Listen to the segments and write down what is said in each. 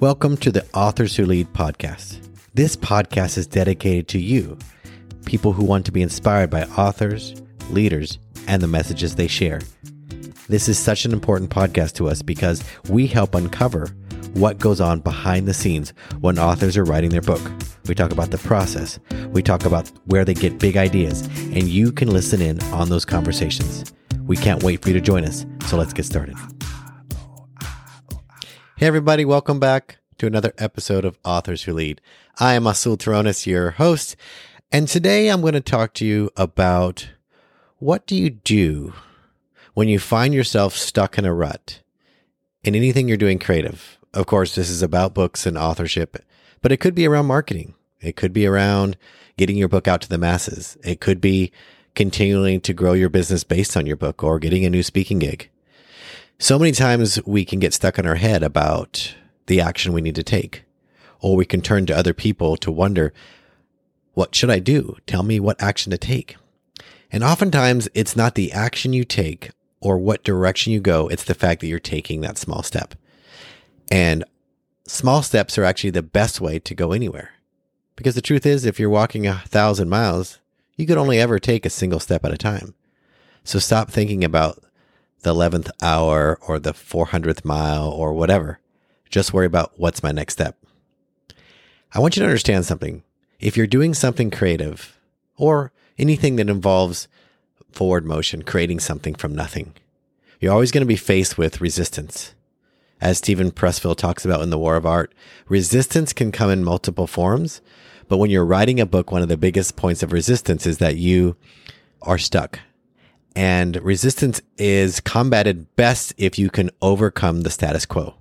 Welcome to the Authors Who Lead podcast. This podcast is dedicated to you, people who want to be inspired by authors, leaders, and the messages they share. This is such an important podcast to us because we help uncover what goes on behind the scenes when authors are writing their book. We talk about the process, we talk about where they get big ideas, and you can listen in on those conversations. We can't wait for you to join us, so let's get started. Hey, everybody, welcome back to another episode of Authors Who Lead. I am Azul Terronez, your host, and today I'm going to talk to you about what do you do when you find yourself stuck in a rut in anything you're doing creative. Of course, this is about books and authorship, but it could be around marketing. It could be around getting your book out to the masses. It could be continuing to grow your business based on your book or getting a new speaking gig. So many times we can get stuck in our head about the action we need to take, or we can turn to other people to wonder, what should I do? Tell me what action to take. And oftentimes it's not the action you take or what direction you go. It's the fact that you're taking that small step. And small steps are actually the best way to go anywhere. Because the truth is, if you're walking a thousand miles, you could only ever take a single step at a time. So stop thinking about the 11th hour or the 400th mile or whatever. Just worry about what's my next step. I want you to understand something. If you're doing something creative or anything that involves forward motion, creating something from nothing, you're always going to be faced with resistance. As Steven Pressfield talks about in The War of Art, resistance can come in multiple forms. But when you're writing a book, one of the biggest points of resistance is that you are stuck. And resistance is combated best if you can overcome the status quo.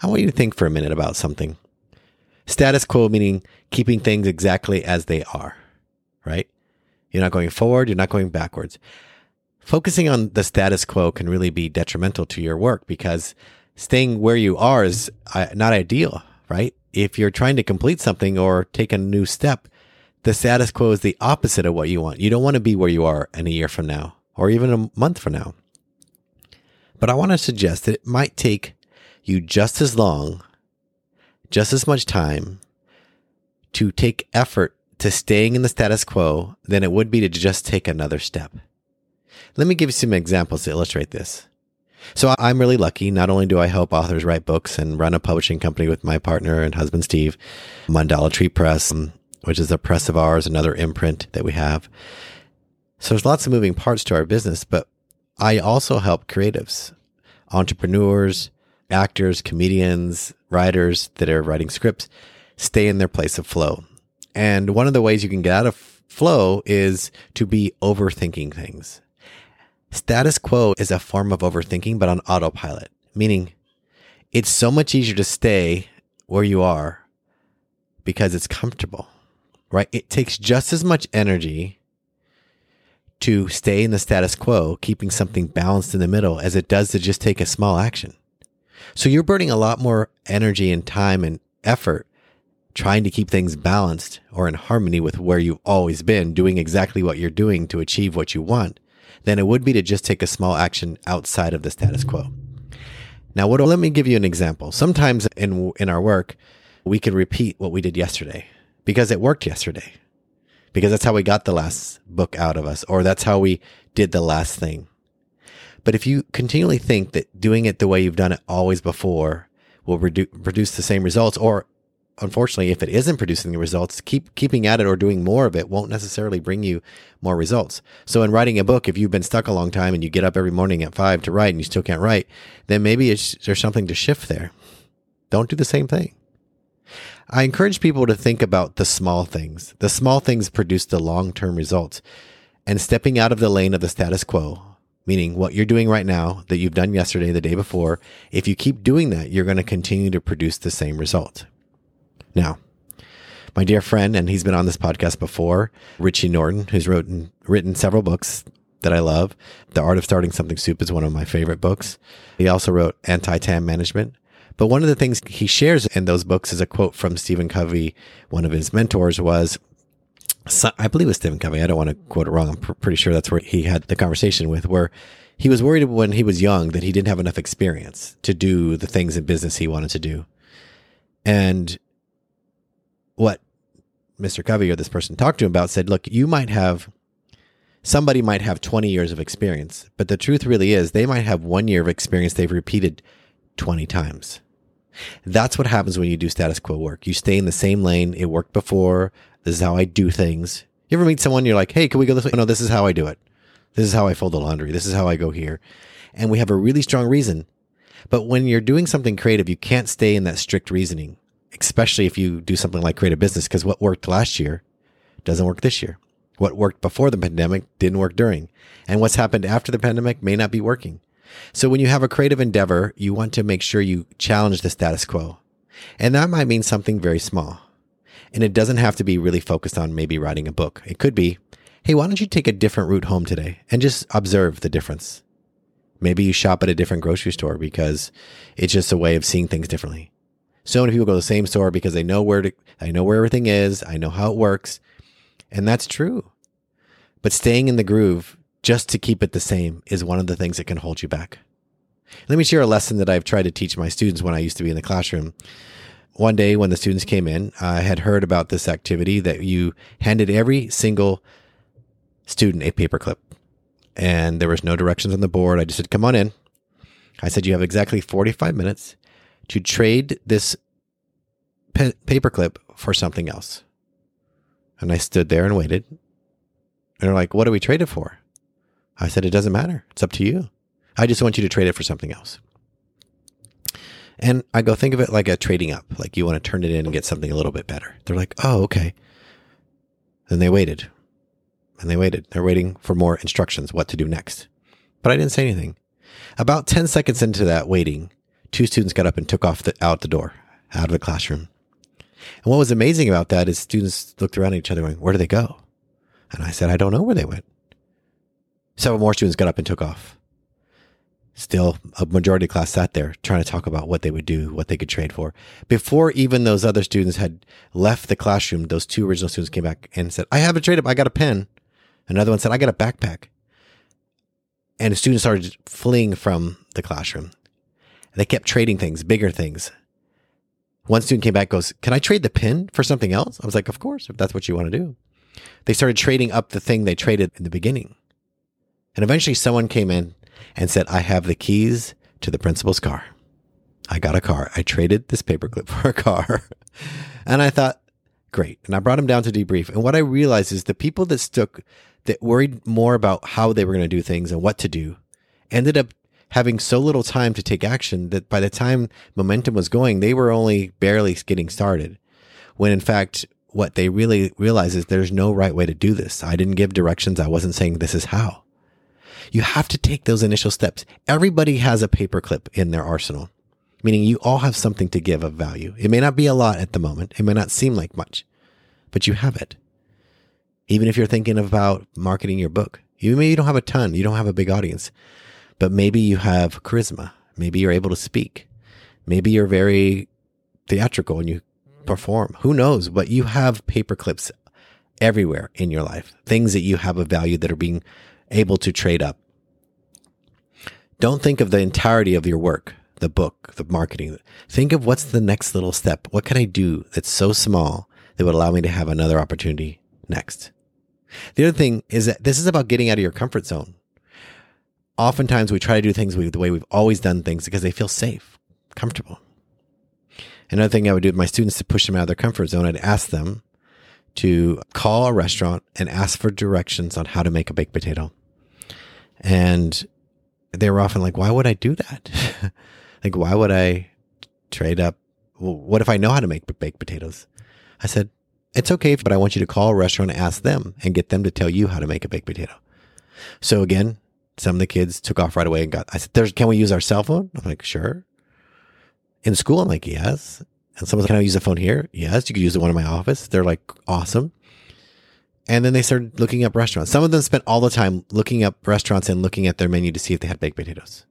I want you to think for a minute about something. Status quo meaning keeping things exactly as they are, right? You're not going forward, you're not going backwards. Focusing on the status quo can really be detrimental to your work because staying where you are is uh, not ideal, right? If you're trying to complete something or take a new step, the status quo is the opposite of what you want. You don't want to be where you are in a year from now or even a month from now. But I want to suggest that it might take you just as long, just as much time to take effort to staying in the status quo than it would be to just take another step. Let me give you some examples to illustrate this. So I'm really lucky. Not only do I help authors write books and run a publishing company with my partner and husband, Steve, Mandala Tree Press, which is a press of ours, another imprint that we have. So there's lots of moving parts to our business, but I also help creatives, entrepreneurs, actors, comedians, writers that are writing scripts stay in their place of flow. And one of the ways you can get out of flow is to be overthinking things. Status quo is a form of overthinking, but on autopilot, meaning it's so much easier to stay where you are because it's comfortable, right? It takes just as much energy to stay in the status quo, keeping something balanced in the middle, as it does to just take a small action. So you're burning a lot more energy and time and effort trying to keep things balanced or in harmony with where you've always been, doing exactly what you're doing to achieve what you want, than it would be to just take a small action outside of the status quo. Now, what, let me give you an example. Sometimes in, in our work, we can repeat what we did yesterday because it worked yesterday, because that's how we got the last book out of us, or that's how we did the last thing. But if you continually think that doing it the way you've done it always before will redu- produce the same results, or unfortunately, if it isn't producing the results, keep keeping at it or doing more of it won't necessarily bring you more results. So in writing a book, if you've been stuck a long time and you get up every morning at five to write and you still can't write, then maybe there's something to shift there. Don't do the same thing. I encourage people to think about the small things. The small things produce the long term results. And stepping out of the lane of the status quo, meaning what you're doing right now that you've done yesterday, the day before, if you keep doing that, you're going to continue to produce the same result. Now, my dear friend, and he's been on this podcast before, Richie Norton, who's written, written several books that I love. The Art of Starting Something Soup is one of my favorite books. He also wrote Anti Time Management. But one of the things he shares in those books is a quote from Stephen Covey. One of his mentors was, I believe it was Stephen Covey. I don't want to quote it wrong. I'm pr- pretty sure that's where he had the conversation with, where he was worried when he was young that he didn't have enough experience to do the things in business he wanted to do. And what Mr. Covey or this person talked to him about said, look, you might have somebody might have 20 years of experience, but the truth really is they might have one year of experience they've repeated 20 times. That's what happens when you do status quo work. You stay in the same lane. It worked before. This is how I do things. You ever meet someone, you're like, hey, can we go this way? No, this is how I do it. This is how I fold the laundry. This is how I go here. And we have a really strong reason. But when you're doing something creative, you can't stay in that strict reasoning, especially if you do something like create a business, because what worked last year doesn't work this year. What worked before the pandemic didn't work during. And what's happened after the pandemic may not be working. So when you have a creative endeavor, you want to make sure you challenge the status quo. And that might mean something very small. And it doesn't have to be really focused on maybe writing a book. It could be, hey, why don't you take a different route home today and just observe the difference? Maybe you shop at a different grocery store because it's just a way of seeing things differently. So many people go to the same store because they know where to, I know where everything is. I know how it works. And that's true. But staying in the groove just to keep it the same is one of the things that can hold you back. Let me share a lesson that I've tried to teach my students when I used to be in the classroom. One day when the students came in, I had heard about this activity that you handed every single student a paperclip. And there was no directions on the board. I just said, come on in. I said, you have exactly 45 minutes to trade this pa- paperclip for something else. And I stood there and waited. And they're like, what do we trade it for? I said, it doesn't matter. It's up to you. I just want you to trade it for something else. And I go, think of it like a trading up, like you want to turn it in and get something a little bit better. They're like, oh, okay. Then they waited and they waited. They're waiting for more instructions, what to do next. But I didn't say anything. About 10 seconds into that waiting, two students got up and took off the, out the door, out of the classroom. And what was amazing about that is students looked around at each other going, where do they go? And I said, I don't know where they went. Several more students got up and took off. Still, a majority of class sat there trying to talk about what they would do, what they could trade for. Before even those other students had left the classroom, those two original students came back and said, I have a trade up. I got a pen. Another one said, I got a backpack. And the students started fleeing from the classroom. They kept trading things, bigger things. One student came back, goes, Can I trade the pen for something else? I was like, Of course, if that's what you want to do. They started trading up the thing they traded in the beginning. And eventually someone came in and said, I have the keys to the principal's car. I got a car. I traded this paperclip for a car. and I thought, great. And I brought him down to debrief. And what I realized is the people that stuck, that worried more about how they were going to do things and what to do, ended up having so little time to take action that by the time momentum was going, they were only barely getting started. When in fact, what they really realized is there's no right way to do this. I didn't give directions. I wasn't saying this is how. You have to take those initial steps. Everybody has a paperclip in their arsenal, meaning you all have something to give of value. It may not be a lot at the moment. It may not seem like much, but you have it. Even if you're thinking about marketing your book, you maybe don't have a ton, you don't have a big audience, but maybe you have charisma. Maybe you're able to speak. Maybe you're very theatrical and you perform. Who knows? But you have paper clips everywhere in your life, things that you have of value that are being able to trade up. Don't think of the entirety of your work, the book, the marketing. Think of what's the next little step. What can I do that's so small that would allow me to have another opportunity next? The other thing is that this is about getting out of your comfort zone. Oftentimes we try to do things the way we've always done things because they feel safe, comfortable. Another thing I would do with my students to push them out of their comfort zone, I'd ask them to call a restaurant and ask for directions on how to make a baked potato. And they were often like, why would I do that? like, why would I trade up? Well, what if I know how to make baked potatoes? I said, it's okay, but I want you to call a restaurant and ask them and get them to tell you how to make a baked potato. So again, some of the kids took off right away and got, I said, can we use our cell phone? I'm like, sure. In school, I'm like, yes. And someone's like, can I use the phone here? Yes. You could use the one in my office. They're like, awesome. And then they started looking up restaurants. Some of them spent all the time looking up restaurants and looking at their menu to see if they had baked potatoes.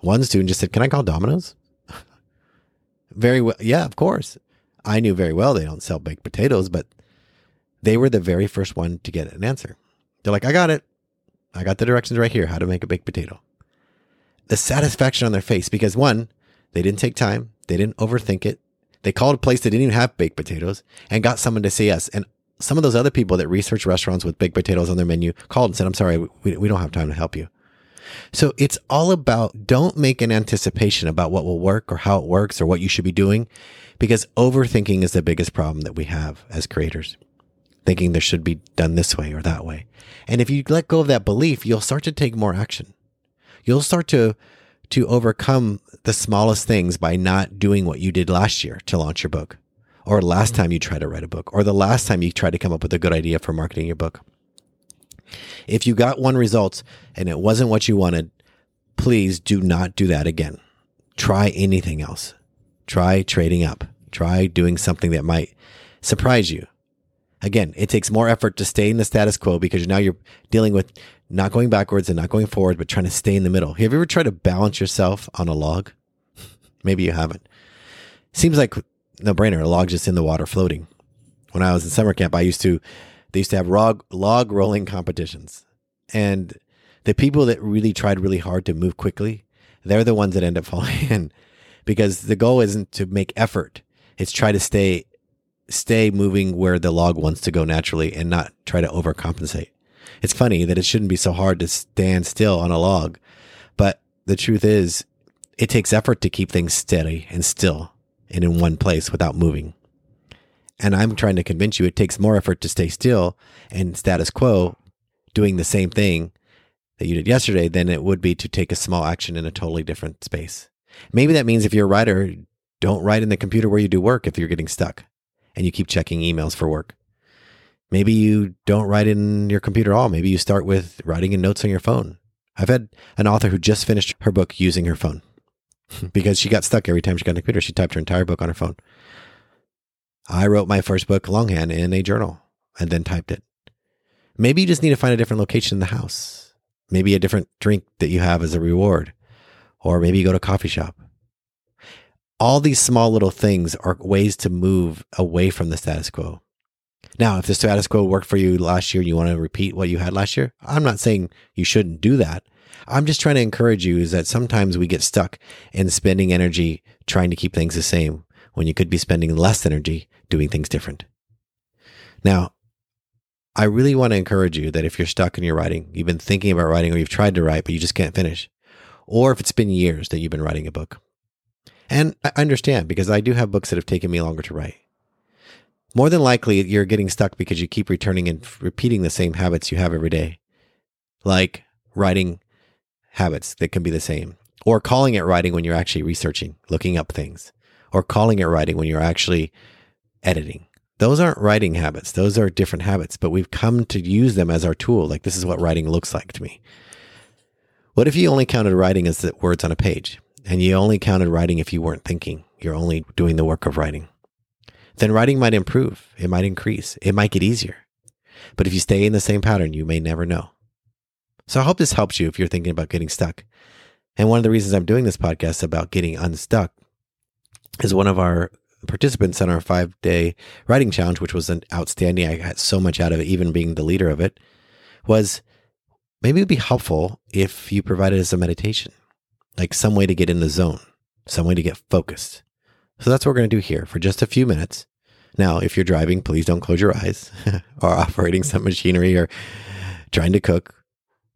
One student just said, Can I call Domino's? very well. Yeah, of course. I knew very well they don't sell baked potatoes, but they were the very first one to get an answer. They're like, I got it. I got the directions right here how to make a baked potato. The satisfaction on their face because one, they didn't take time, they didn't overthink it, They called a place that didn't even have baked potatoes and got someone to say yes. And some of those other people that research restaurants with baked potatoes on their menu called and said, I'm sorry, we, we don't have time to help you. So it's all about don't make an anticipation about what will work or how it works or what you should be doing because overthinking is the biggest problem that we have as creators. Thinking there should be done this way or that way. And if you let go of that belief, you'll start to take more action. You'll start to to overcome the smallest things by not doing what you did last year to launch your book or last mm-hmm. time you tried to write a book or the last time you tried to come up with a good idea for marketing your book. If you got one result and it wasn't what you wanted, please do not do that again. Try anything else. Try trading up. Try doing something that might surprise you. Again, it takes more effort to stay in the status quo because now you're dealing with not going backwards and not going forward, but trying to stay in the middle. Have you ever tried to balance yourself on a log? Maybe you haven't. Seems like no brainer. A log just in the water floating. When I was in summer camp, I used to they used to have log log rolling competitions, and the people that really tried really hard to move quickly, they're the ones that end up falling in, because the goal isn't to make effort; it's try to stay stay moving where the log wants to go naturally, and not try to overcompensate. It's funny that it shouldn't be so hard to stand still on a log, but the truth is, it takes effort to keep things steady and still and in one place without moving. And I'm trying to convince you it takes more effort to stay still and status quo doing the same thing that you did yesterday than it would be to take a small action in a totally different space. Maybe that means if you're a writer, don't write in the computer where you do work if you're getting stuck and you keep checking emails for work. Maybe you don't write in your computer at all. Maybe you start with writing in notes on your phone. I've had an author who just finished her book using her phone because she got stuck every time she got on the computer. She typed her entire book on her phone. I wrote my first book longhand in a journal and then typed it. Maybe you just need to find a different location in the house. Maybe a different drink that you have as a reward. Or maybe you go to a coffee shop. All these small little things are ways to move away from the status quo. Now, if the status quo worked for you last year you want to repeat what you had last year, I'm not saying you shouldn't do that. I'm just trying to encourage you is that sometimes we get stuck in spending energy trying to keep things the same when you could be spending less energy doing things different. Now, I really want to encourage you that if you're stuck in your writing, you've been thinking about writing or you've tried to write, but you just can't finish, or if it's been years that you've been writing a book. And I understand because I do have books that have taken me longer to write. More than likely, you're getting stuck because you keep returning and repeating the same habits you have every day, like writing habits that can be the same, or calling it writing when you're actually researching, looking up things, or calling it writing when you're actually editing. Those aren't writing habits. Those are different habits, but we've come to use them as our tool. Like, this is what writing looks like to me. What if you only counted writing as the words on a page and you only counted writing if you weren't thinking? You're only doing the work of writing. Then writing might improve. It might increase. It might get easier. But if you stay in the same pattern, you may never know. So I hope this helps you if you're thinking about getting stuck. And one of the reasons I'm doing this podcast about getting unstuck is one of our participants on our five day writing challenge, which was an outstanding. I got so much out of it, even being the leader of it, was maybe it'd be helpful if you provided us a meditation, like some way to get in the zone, some way to get focused. So that's what we're going to do here for just a few minutes. Now, if you're driving, please don't close your eyes or operating some machinery or trying to cook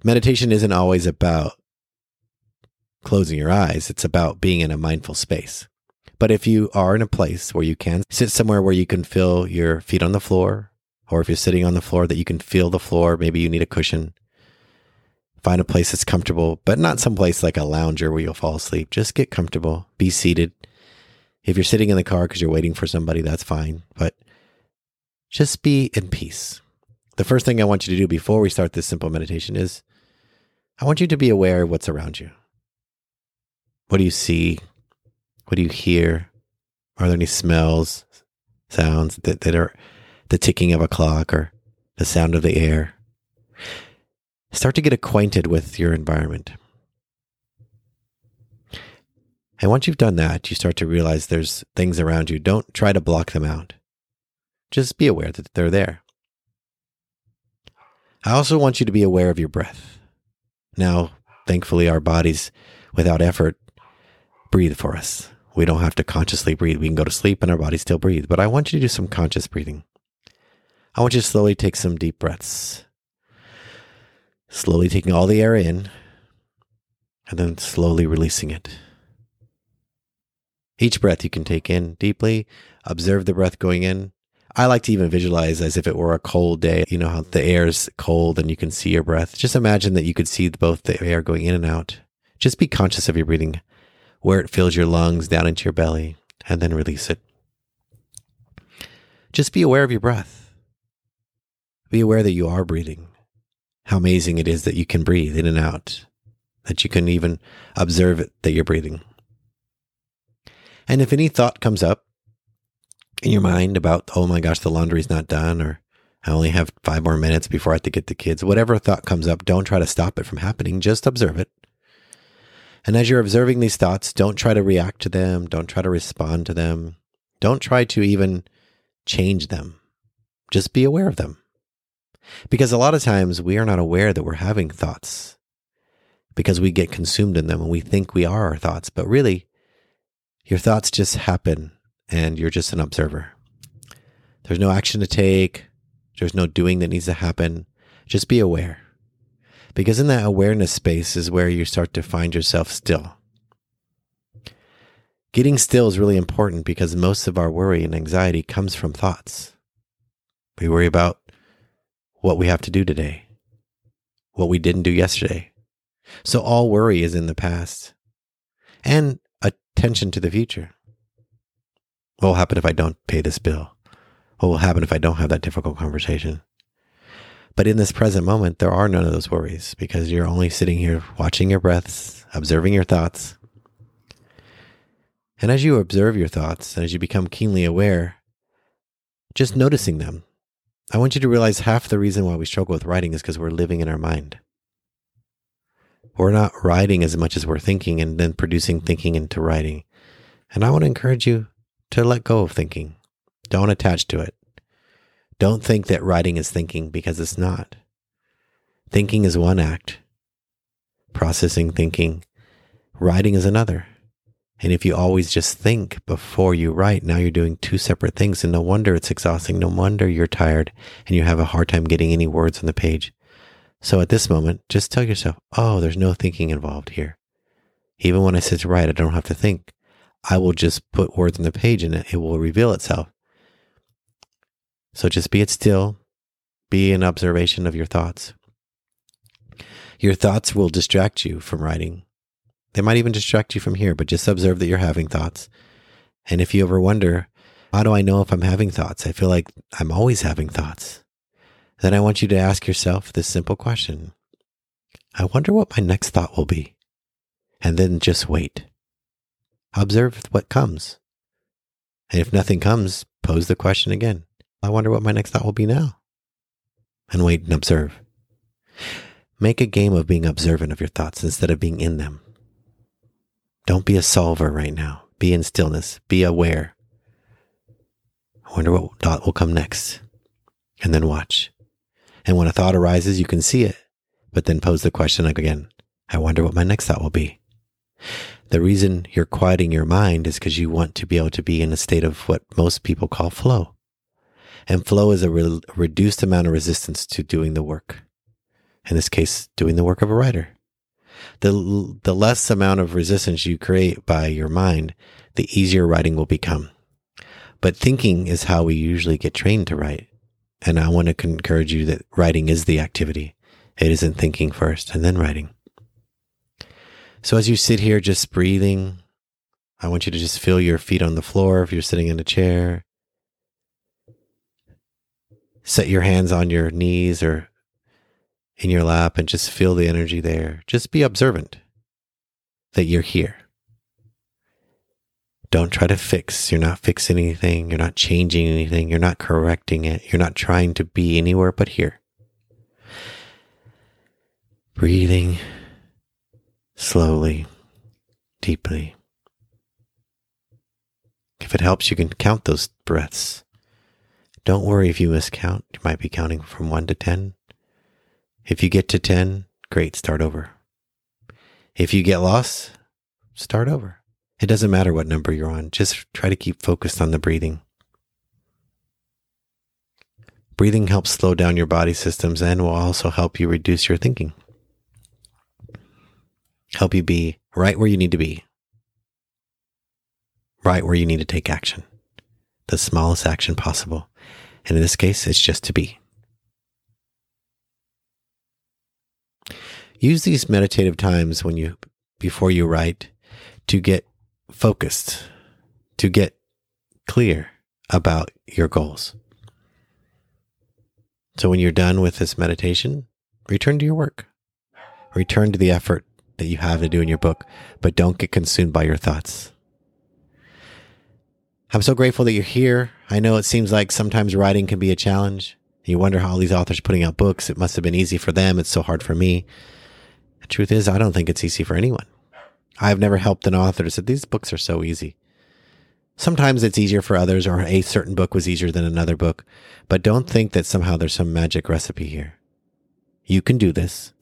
meditation isn't always about closing your eyes, it's about being in a mindful space. But if you are in a place where you can sit somewhere where you can feel your feet on the floor, or if you're sitting on the floor that you can feel the floor, maybe you need a cushion. Find a place that's comfortable, but not some place like a lounger where you'll fall asleep. Just get comfortable, be seated. If you're sitting in the car because you're waiting for somebody, that's fine. But just be in peace. The first thing I want you to do before we start this simple meditation is I want you to be aware of what's around you. What do you see? What do you hear? Are there any smells, sounds that, that are the ticking of a clock or the sound of the air? Start to get acquainted with your environment. And once you've done that, you start to realize there's things around you. Don't try to block them out. Just be aware that they're there. I also want you to be aware of your breath. Now, thankfully, our bodies, without effort, breathe for us. We don't have to consciously breathe. We can go to sleep and our body still breathe. But I want you to do some conscious breathing. I want you to slowly take some deep breaths. Slowly taking all the air in and then slowly releasing it. Each breath you can take in deeply, observe the breath going in. I like to even visualize as if it were a cold day. You know how the air is cold and you can see your breath. Just imagine that you could see both the air going in and out. Just be conscious of your breathing, where it fills your lungs down into your belly, and then release it. Just be aware of your breath. Be aware that you are breathing. How amazing it is that you can breathe in and out, that you can even observe it that you're breathing. And if any thought comes up in your mind about, oh my gosh, the laundry's not done, or I only have five more minutes before I have to get the kids, whatever thought comes up, don't try to stop it from happening. Just observe it. And as you're observing these thoughts, don't try to react to them. Don't try to respond to them. Don't try to even change them. Just be aware of them. Because a lot of times we are not aware that we're having thoughts because we get consumed in them and we think we are our thoughts. But really, your thoughts just happen and you're just an observer. There's no action to take, there's no doing that needs to happen. Just be aware. Because in that awareness space is where you start to find yourself still. Getting still is really important because most of our worry and anxiety comes from thoughts. We worry about what we have to do today, what we didn't do yesterday. So all worry is in the past. And attention to the future. What will happen if I don't pay this bill? What will happen if I don't have that difficult conversation? But in this present moment, there are none of those worries because you're only sitting here watching your breaths, observing your thoughts. And as you observe your thoughts, and as you become keenly aware, just noticing them, I want you to realize half the reason why we struggle with writing is because we're living in our mind. We're not writing as much as we're thinking and then producing thinking into writing. And I want to encourage you to let go of thinking. Don't attach to it. Don't think that writing is thinking because it's not. Thinking is one act, processing thinking, writing is another. And if you always just think before you write, now you're doing two separate things. And no wonder it's exhausting. No wonder you're tired and you have a hard time getting any words on the page. So at this moment, just tell yourself, oh, there's no thinking involved here. Even when I sit to write, I don't have to think. I will just put words on the page and it, will reveal itself. So just be it still, be an observation of your thoughts. Your thoughts will distract you from writing. They might even distract you from here, but just observe that you're having thoughts. And if you ever wonder, how do I know if I'm having thoughts? I feel like I'm always having thoughts then I want you to ask yourself this simple question I wonder what my next thought will be. And then just wait. Observe what comes. And if nothing comes, pose the question again. I wonder what my next thought will be now. And wait and observe. Make a game of being observant of your thoughts instead of being in them. Don't be a solver right now. Be in stillness. Be aware. I wonder what thought will come next. And then watch. And when a thought arises, you can see it, but then pose the question again I wonder what my next thought will be. The reason you're quieting your mind is because you want to be able to be in a state of what most people call flow. And flow is a re- reduced amount of resistance to doing the work. In this case, doing the work of a writer. The, the less amount of resistance you create by your mind, the easier writing will become. But thinking is how we usually get trained to write. And I want to encourage you that writing is the activity. It isn't thinking first and then writing. So as you sit here just breathing, I want you to just feel your feet on the floor if you're sitting in a chair. Set your hands on your knees or in your lap and just feel the energy there. Just be observant that you're here. Don't try to fix. You're not fixing anything. You're not changing anything. You're not correcting it. You're not trying to be anywhere but here. Breathing slowly, deeply. If it helps, you can count those breaths. Don't worry if you miscount. You might be counting from 1 to 10. If you get to 10, great, start over. If you get lost, start over. It doesn't matter what number you're on, just try to keep focused on the breathing. Breathing helps slow down your body systems and will also help you reduce your thinking. Help you be right where you need to be, right where you need to take action, the smallest action possible. And in this case, it's just to be. Use these meditative times when you, before you write, to get focused, to get clear about your goals. So when you're done with this meditation, return to your work. Return to the effort that you have to do in your book, but don't get consumed by your thoughts. I'm so grateful that you're here. I know it seems like sometimes writing can be a challenge. You wonder how all these authors are putting out books. It must have been easy for them. It's so hard for me. The truth is, I don't think it's easy for anyone. I've never helped an author to say these books are so easy. Sometimes it's easier for others, or a certain book was easier than another book, but don't think that somehow there's some magic recipe here. You can do this.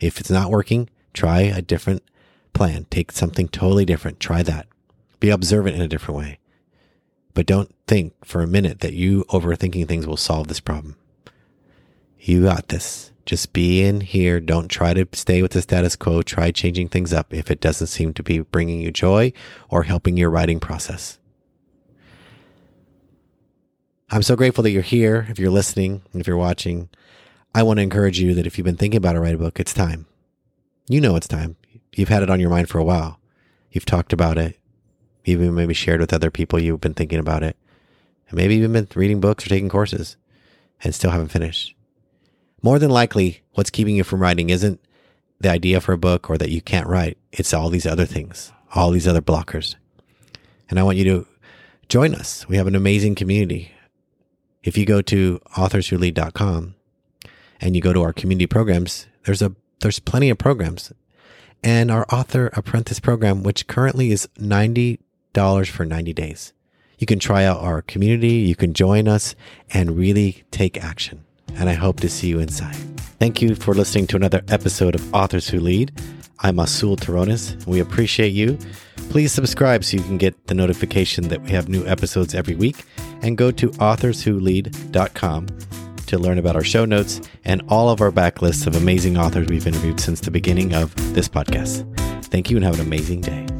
If it's not working, try a different plan. Take something totally different. Try that. Be observant in a different way. But don't think for a minute that you overthinking things will solve this problem. You got this. Just be in here. Don't try to stay with the status quo. Try changing things up if it doesn't seem to be bringing you joy or helping your writing process. I'm so grateful that you're here. If you're listening, if you're watching, I want to encourage you that if you've been thinking about a write a book, it's time. You know it's time. You've had it on your mind for a while. You've talked about it. Even maybe shared with other people you've been thinking about it. And maybe you've been reading books or taking courses and still haven't finished. More than likely, what's keeping you from writing isn't the idea for a book or that you can't write. It's all these other things, all these other blockers. And I want you to join us. We have an amazing community. If you go to authorswholead.com and you go to our community programs, there's a there's plenty of programs. And our author apprentice program, which currently is $90 for 90 days. You can try out our community, you can join us and really take action. And I hope to see you inside. Thank you for listening to another episode of Authors Who Lead. I'm Azul Terronez. We appreciate you. Please subscribe so you can get the notification that we have new episodes every week and go to authorswholead.com to learn about our show notes and all of our backlists of amazing authors we've interviewed since the beginning of this podcast. Thank you and have an amazing day.